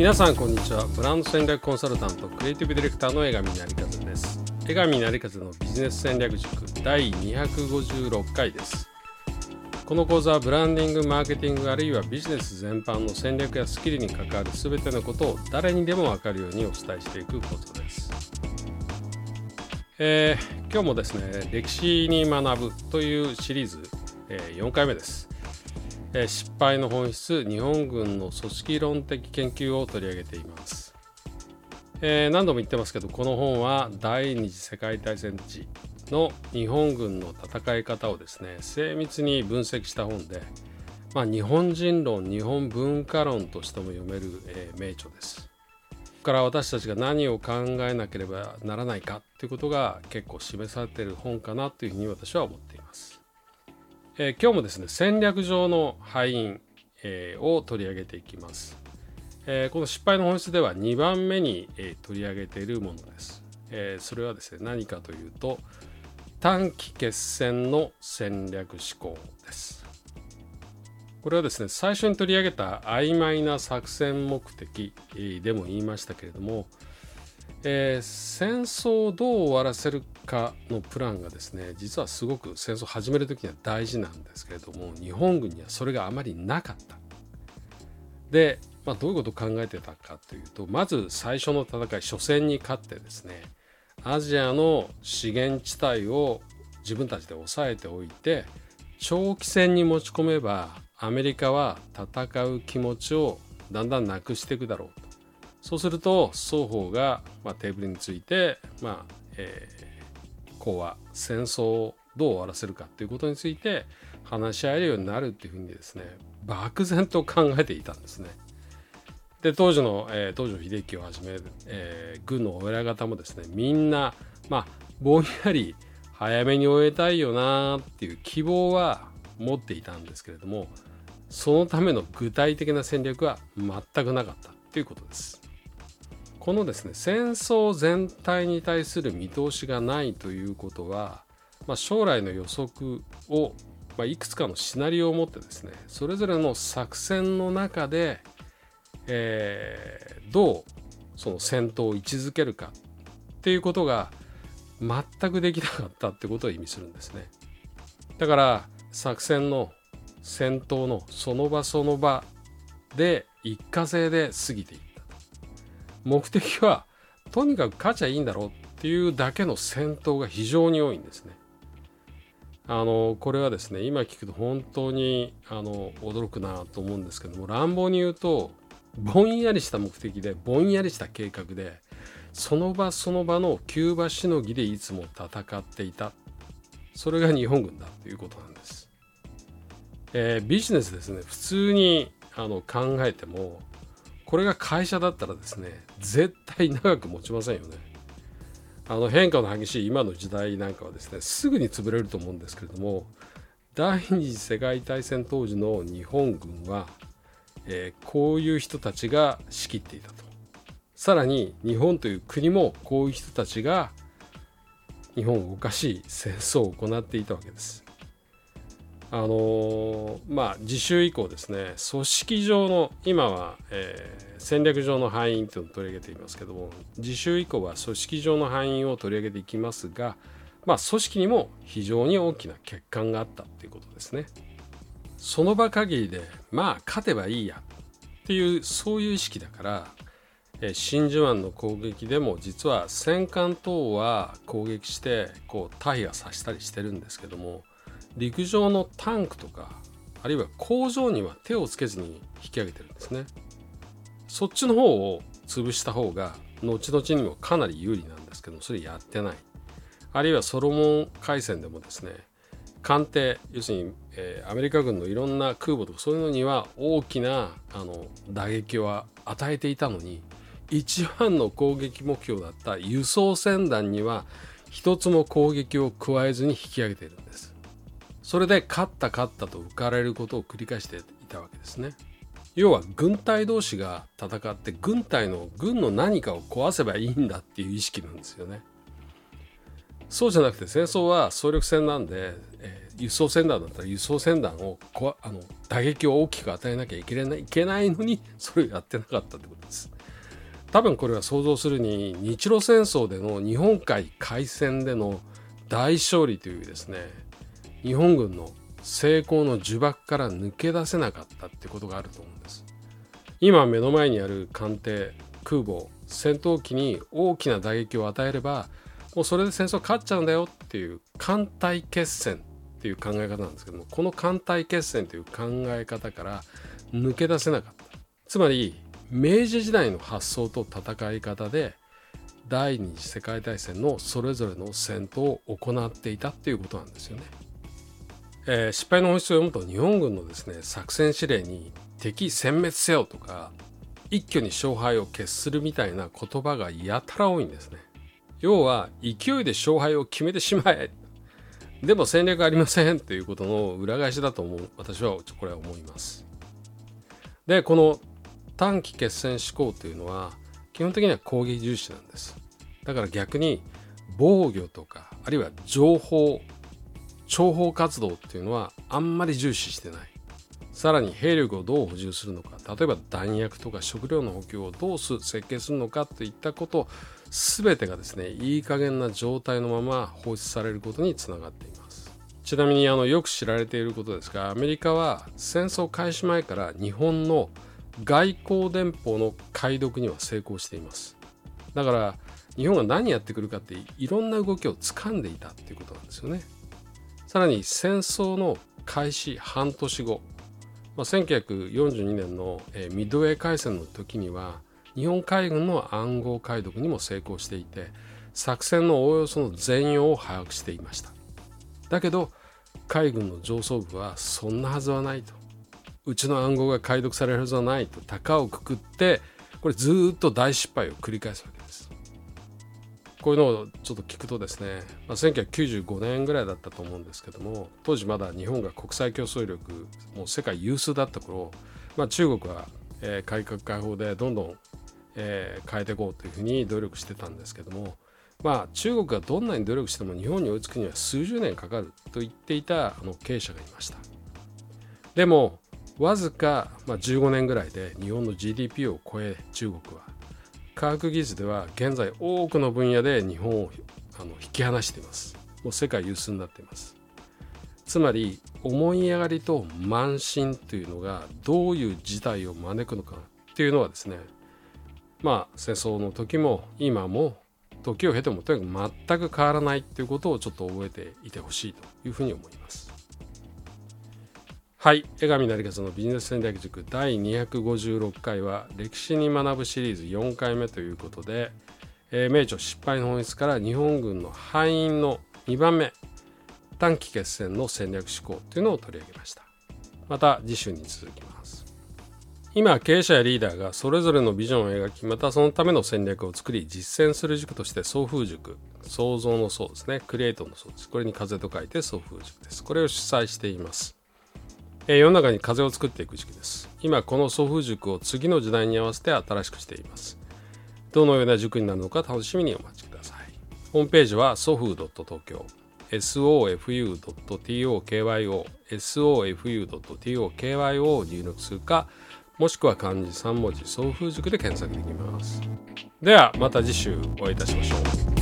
皆さんこんにちは。ブランド戦略コンサルタントクリエイティブディレクターの江上成和です。江上成和のビジネス戦略塾第256回です。この講座はブランディングマーケティングあるいはビジネス全般の戦略やスキルに関わる全てのことを誰にでも分かるようにお伝えしていく講座です。えー、今日もですね歴史に学ぶというシリーズ、えー、4回目です。え失敗の本質日本軍の組織論的研究を取り上げています、えー、何度も言ってますけどこの本は第二次世界大戦時の日本軍の戦い方をですね精密に分析した本で、まあ、日本人論日本文化論としても読める、えー、名著です。ここから私たちが何を考えなければならないかということが結構示されている本かなというふうに私は思っています。えー、今日もですね戦略上の敗因、えー、を取り上げていきます、えー、この失敗の本質では2番目に、え取り上げているものです、えそれはですね何かというと短期決戦の戦略思考です。これはですね最初に取り上げた曖昧な作戦目的でも言いましたけれども、えー、戦争をどう終わらせるかのプランがですね実はすごく戦争を始める時には大事なんですけれども日本軍にはそれがあまりなかった。で、まあ、どういうことを考えてたかというとまず最初の戦い初戦に勝ってですねアジアの資源地帯を自分たちで抑えておいて長期戦に持ち込めばアメリカは戦う気持ちをだんだんなくしていくだろうとそうすると双方が、まあ、テーブルについて、まあえー、講和戦争をどう終わらせるかということについて話し合えるようになるっていうふうにですね漠然と考えていたんですね。で当時の、えー、東条英機をはじめ、えー、軍のお偉方もですねみんなまあぼんやり早めに終えたいよなっていう希望は持っていたんですけれどもそのための具体的な戦略は全くなかったということです。このですね戦争全体に対する見通しがないということは、まあ、将来の予測を、まあ、いくつかのシナリオを持ってですねそれぞれの作戦の中で、えー、どうその戦闘を位置づけるかっていうことが全くできなかったってことを意味するんですね。だから作戦の戦闘のその場その場で一過性で過ぎていく。目的はとにかく勝ちゃいいんだろうっていうだけの戦闘が非常に多いんですね。あのこれはですね今聞くと本当にあの驚くなと思うんですけども乱暴に言うとぼんやりした目的でぼんやりした計画でその場その場のキューバしのぎでいつも戦っていたそれが日本軍だということなんです。えー、ビジネスですね普通にあの考えてもこれが会社だったらですね絶対長く持ちませんよね。あの変化の激しい今の時代なんかはですねすぐに潰れると思うんですけれども第二次世界大戦当時の日本軍は、えー、こういう人たちが仕切っていたと。さらに日本という国もこういう人たちが日本を動かし戦争を行っていたわけです。あのまあ自習以降ですね組織上の今は、えー、戦略上の範囲というのを取り上げていますけども自習以降は組織上の範囲を取り上げていきますがまあ組織にも非常に大きな欠陥があったっていうことですね。その場限りでまあ勝てばいいやっていうそういう意識だから真珠湾の攻撃でも実は戦艦等は攻撃してこう大破させたりしてるんですけども陸上のタンクとかあるいは工場には手をつけずに引き上げてるんですね。そっちの方を潰した方が後々にもかなり有利なんですけどそれやってない。あるいはソロモン海戦でもですね艦艇要するに、えー、アメリカ軍のいろんな空母とかそういうのには大きなあの打撃を与えていたのに一番の攻撃目標だった輸送船団には一つも攻撃を加えずに引き上げているんです。それで勝った勝ったと浮かれることを繰り返していたわけですね。要は軍隊同士が戦って軍隊の軍の何かを壊せばいいんだっていう意識なんですよね。そうじゃなくて戦争は総力戦なんで、えー、輸送船団だったら輸送船団をこあの打撃を大きく与えなきゃいけないいけないのにそれをやってなかったってことです。多分これは想像するに日露戦争での日本海海戦での大勝利というですね日本軍の成功の呪縛から抜け出せなかったってことがあると思うんです今目の前にある艦艇空母戦闘機に大きな打撃を与えればもうそれで戦争勝っちゃうんだよっていう艦隊決戦っていう考え方なんですけどもこの艦隊決戦という考え方から抜け出せなかったつまり明治時代の発想と戦い方で第二次世界大戦のそれぞれの戦闘を行っていたっていうことなんですよね。えー、失敗の本質を読むと日本軍のですね作戦指令に敵殲滅せよとか一挙に勝敗を決するみたいな言葉がやたら多いんですね。要は勢いで勝敗を決めてしまえでも戦略ありませんということの裏返しだと思う私はこれは思います。でこの短期決戦思考というのは基本的には攻撃重視なんですだから逆に防御とかあるいは情報諜報活動っていうのはあんまり重視してない。さらに兵力をどう補充するのか。例えば弾薬とか食料の補給をどう設計するのかといったこと全てがですねいい加減な状態のまま放出されることにつながっています。ちなみにあのよく知られていることですがアメリカは戦争開始前から日本の外交電報の解読には成功しています。だから日本が何やってくるかっていろんな動きを掴んでいたっていうことなんですよね。さらに戦争の開始半年後、まあ、1942年の、え、ミッドウェー海戦の時には日本海軍の暗号解読にも成功していて作戦のおおよその全容を把握していました。だけど海軍の上層部はそんなはずはないと。うちの暗号が解読されるはずはないと高をくくってこれずっと大失敗を繰り返すわけです。こういうのをちょっと聞くとですね、まあ、1995年ぐらいだったと思うんですけども当時まだ日本が国際競争力もう世界有数だった頃、まあ、中国は、えー、改革開放でどんどん、えー、変えていこうというふうに努力してたんですけどもまあ中国がどんなに努力しても日本に追いつくには数十年かかると言っていたあの経営者がいました。でもわずか、まあ、15年ぐらいで日本の GDP を超え中国は。科学技術では現在多くの分野で日本をあの引き離しています。もう世界有数になっています。つまり思い上がりと慢心というのがどういう事態を招くのかっていうのはですねまあ戦争の時も今も時を経てもとにかく全く変わらないっていうことをちょっと覚えていてほしいというふうに思います。はい江上成勝のビジネス戦略塾第256回は歴史に学ぶシリーズ4回目ということで、えー、名著失敗の本質から日本軍の敗因の2番目短期決戦の戦略思考というのを取り上げました。また次週に続きます。今経営者やリーダーがそれぞれのビジョンを描きまたそのための戦略を作り実践する塾として送風塾。創造の層ですね。クリエイトの層です。これに風と書いて送風塾です。これを主催しています。え世の中に風を作っていく時期です。今この祖父塾を次の時代に合わせて新しくしています。どのような塾になるのか楽しみにお待ちください。ホームページは祖父 .tokyo sofu.tokyo sofu.tokyo を入力するかもしくは漢字3文字送風塾で検索できます。ではまた次週お会いいたしましょう。